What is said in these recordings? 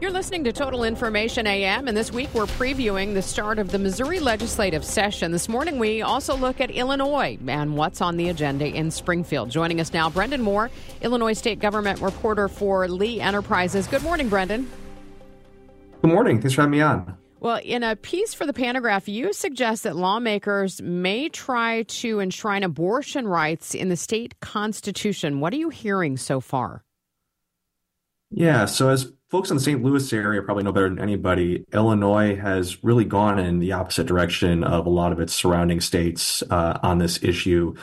You're listening to Total Information AM, and this week we're previewing the start of the Missouri legislative session. This morning we also look at Illinois and what's on the agenda in Springfield. Joining us now, Brenden Moore, Illinois State Government reporter for Lee Enterprises. Good morning, Brenden. Good morning. Thanks for having me on. Well, in a piece for the Pantagraph, you suggest that lawmakers may try to enshrine abortion rights in the state constitution. What are you hearing so far? Yeah, so as folks in the St. Louis area probably know better than anybody, Illinois has really gone in the opposite direction of a lot of its surrounding states uh, on this issue.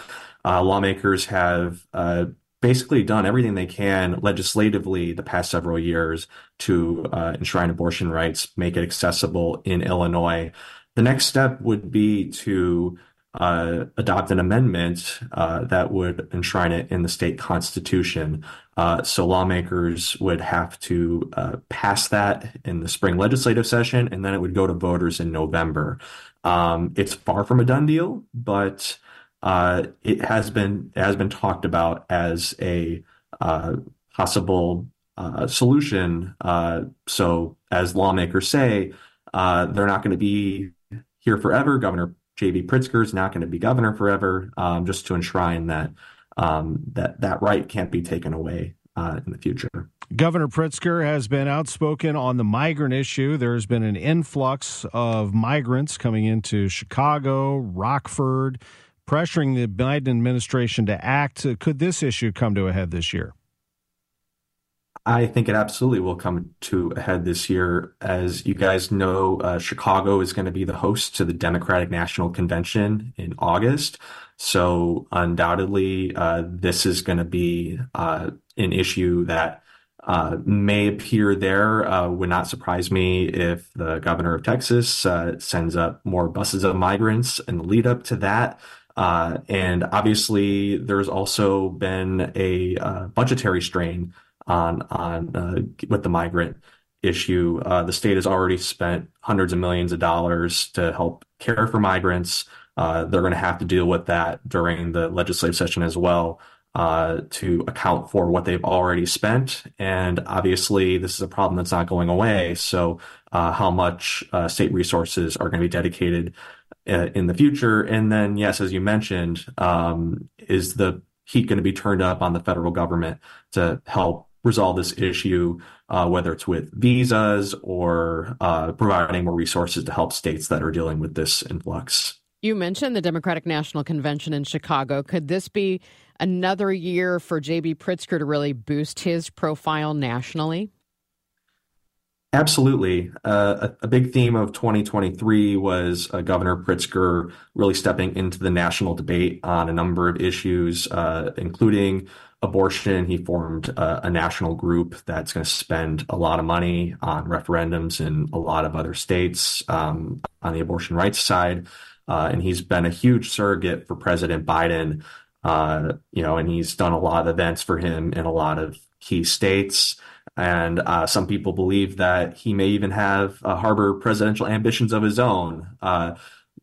Uh, lawmakers have uh, basically done everything they can legislatively the past several years to uh, enshrine abortion rights, make it accessible in Illinois. The next step would be to uh, adopt an amendment uh, that would enshrine it in the state constitution. Uh, so lawmakers would have to uh, pass that in the spring legislative session, and then it would go to voters in November. Um, it's far from a done deal, but uh, it has been it has been talked about as a uh, possible solution. so, as lawmakers say, they're not going to be here forever. Governor J.B. Pritzker is not going to be governor forever, um, just to enshrine that um, that that right can't be taken away uh, in the future. Governor Pritzker has been outspoken on the migrant issue. There's been an influx of migrants coming into Chicago, Rockford, pressuring the Biden administration to act. Could this issue come to a head this year? I think it absolutely will come to a head this year. As you guys know, uh, Chicago is going to be the host to the Democratic National Convention in August. So undoubtedly, uh, this is going to be uh, an issue that uh, may appear there. Uh, would not surprise me if the governor of Texas uh, sends up more buses of migrants in the lead up to that. and obviously, there's also been a budgetary strain on on uh, with the migrant issue. Uh, the state has already spent hundreds of millions of dollars to help care for migrants. Uh, they're going to have to deal with that during the legislative session as well uh, to account for what they've already spent. And obviously, this is a problem that's not going away. So, uh, how much uh, state resources are going to be dedicated in the future? And then, yes, as you mentioned, um, is the heat going to be turned up on the federal government to help resolve this issue, uh, whether it's with visas or uh, providing more resources to help states that are dealing with this influx. You mentioned the Democratic National Convention in Chicago. Could this be another year for J.B. Pritzker to really boost his profile nationally? Absolutely. Uh, a, a, big theme of 2023 was uh, Governor Pritzker really stepping into the national debate on a number of issues, uh, including abortion. He formed a, a national group that's going to spend a lot of money on referendums in a lot of other states um, on the abortion rights side. Uh, and he's been a huge surrogate for President Biden. Uh, you know, and he's done a lot of events for him in a lot of key states. And uh, some people believe that he may even have uh, harbor presidential ambitions of his own uh,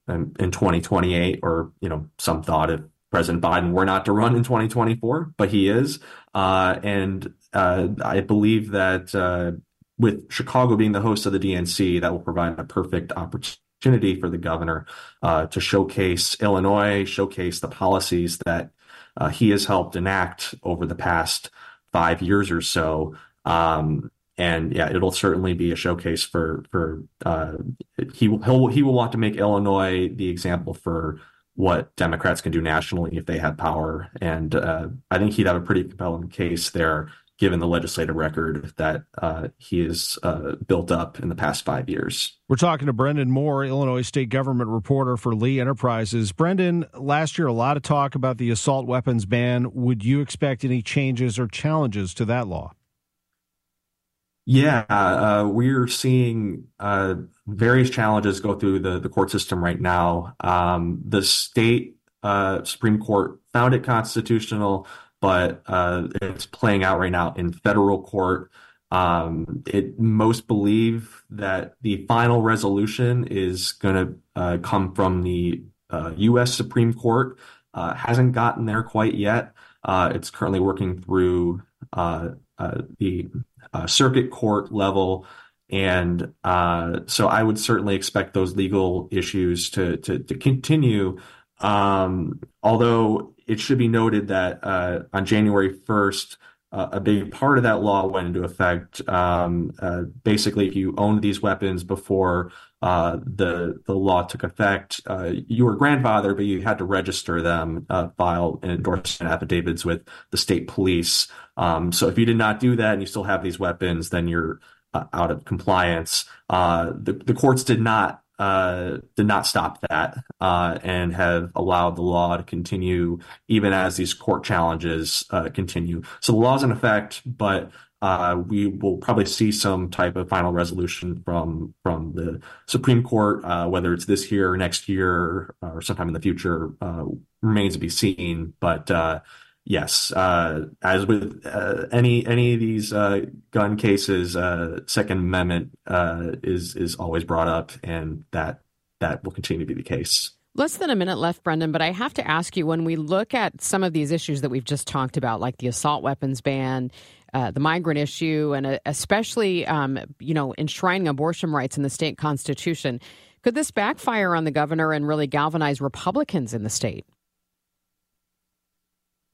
in, in 2028, or you know, some thought if President Biden were not to run in 2024, but he is. Uh, and uh, I believe that uh, with Chicago being the host of the DNC, that will provide a perfect opportunity for the governor uh, to showcase Illinois, showcase the policies that uh, he has helped enact over the past five years or so. Um, and yeah, it'll certainly be a showcase for for uh, he will he will want to make Illinois the example for what Democrats can do nationally if they have power, and uh, I think he'd have a pretty compelling case there, given the legislative record that uh, he has uh, built up in the past five years. We're talking to Brenden Moore, Illinois state government reporter for Lee Enterprises. Brenden, last year a lot of talk about the assault weapons ban. Would you expect any changes or challenges to that law? Yeah, uh, we're seeing uh, various challenges go through the, the court system right now. Um, the state uh, Supreme Court found it constitutional, but uh, it's playing out right now in federal court. Um, it most believe that the final resolution is going to uh, come from the U.S. Uh, Supreme Court. hasn't gotten there quite yet. it's currently working through the uh, circuit court level. And uh, so I would certainly expect those legal issues to, to, to continue. Um, although it should be noted that uh, on January 1st, uh, a big part of that law went into effect. Um, uh, basically, if you owned these weapons before uh, the the law took effect, uh, you were grandfathered, but you had to register them, uh, file and endorsement affidavits with the state police. Um, so if you did not do that and you still have these weapons, then you're uh, out of compliance. the the courts did not uh, did not stop that uh, and have allowed the law to continue even as these court challenges uh, continue. So the law's in effect, but uh, we will probably see some type of final resolution from from the Supreme Court, uh, whether it's this year or next year or sometime in the future, uh, remains to be seen. But Yes, uh, as with uh, any any of these uh, gun cases, uh, Second Amendment uh, is is always brought up, and that that will continue to be the case. Less than a minute left, Brenden, but I have to ask you when we look at some of these issues that we've just talked about, like the assault weapons ban, uh, the migrant issue, and especially um, you know enshrining abortion rights in the state constitution, could this backfire on the governor and really galvanize Republicans in the state?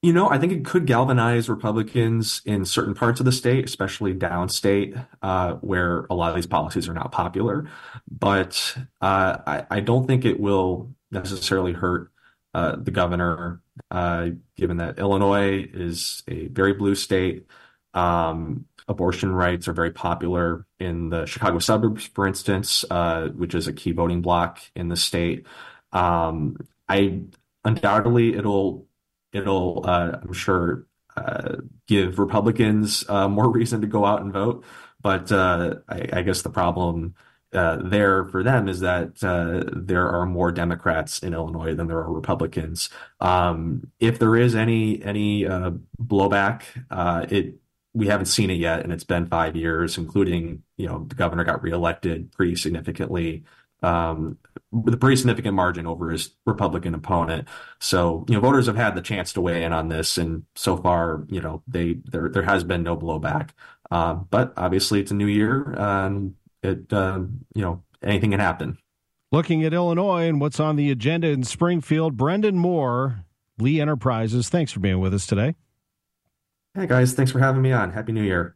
You know, I think it could galvanize Republicans in certain parts of the state, especially downstate, uh, where a lot of these policies are not popular. But uh, I, I, don't think it will necessarily hurt uh, the governor, uh, given that Illinois is a very blue state. Um, abortion rights are very popular in the Chicago suburbs, for instance, uh, which is a key voting bloc in the state. Um, I undoubtedly it'll it'll, uh, I'm sure, uh, give Republicans uh, more reason to go out and vote. But I, I, guess the problem there for them is that there are more Democrats in Illinois than there are Republicans. Um, if there is any any blowback, it we haven't seen it yet, and it's been five years, including you know the governor got reelected pretty significantly um, with a pretty significant margin over his Republican opponent. So, you know, voters have had the chance to weigh in on this, and so far, you know, they there there has been no blowback. Um, but obviously, it's a new year, and it um, you know anything can happen. Looking at Illinois and what's on the agenda in Springfield, Brenden Moore, Lee Enterprises. Thanks for being with us today. Hey guys, thanks for having me on. Happy New Year.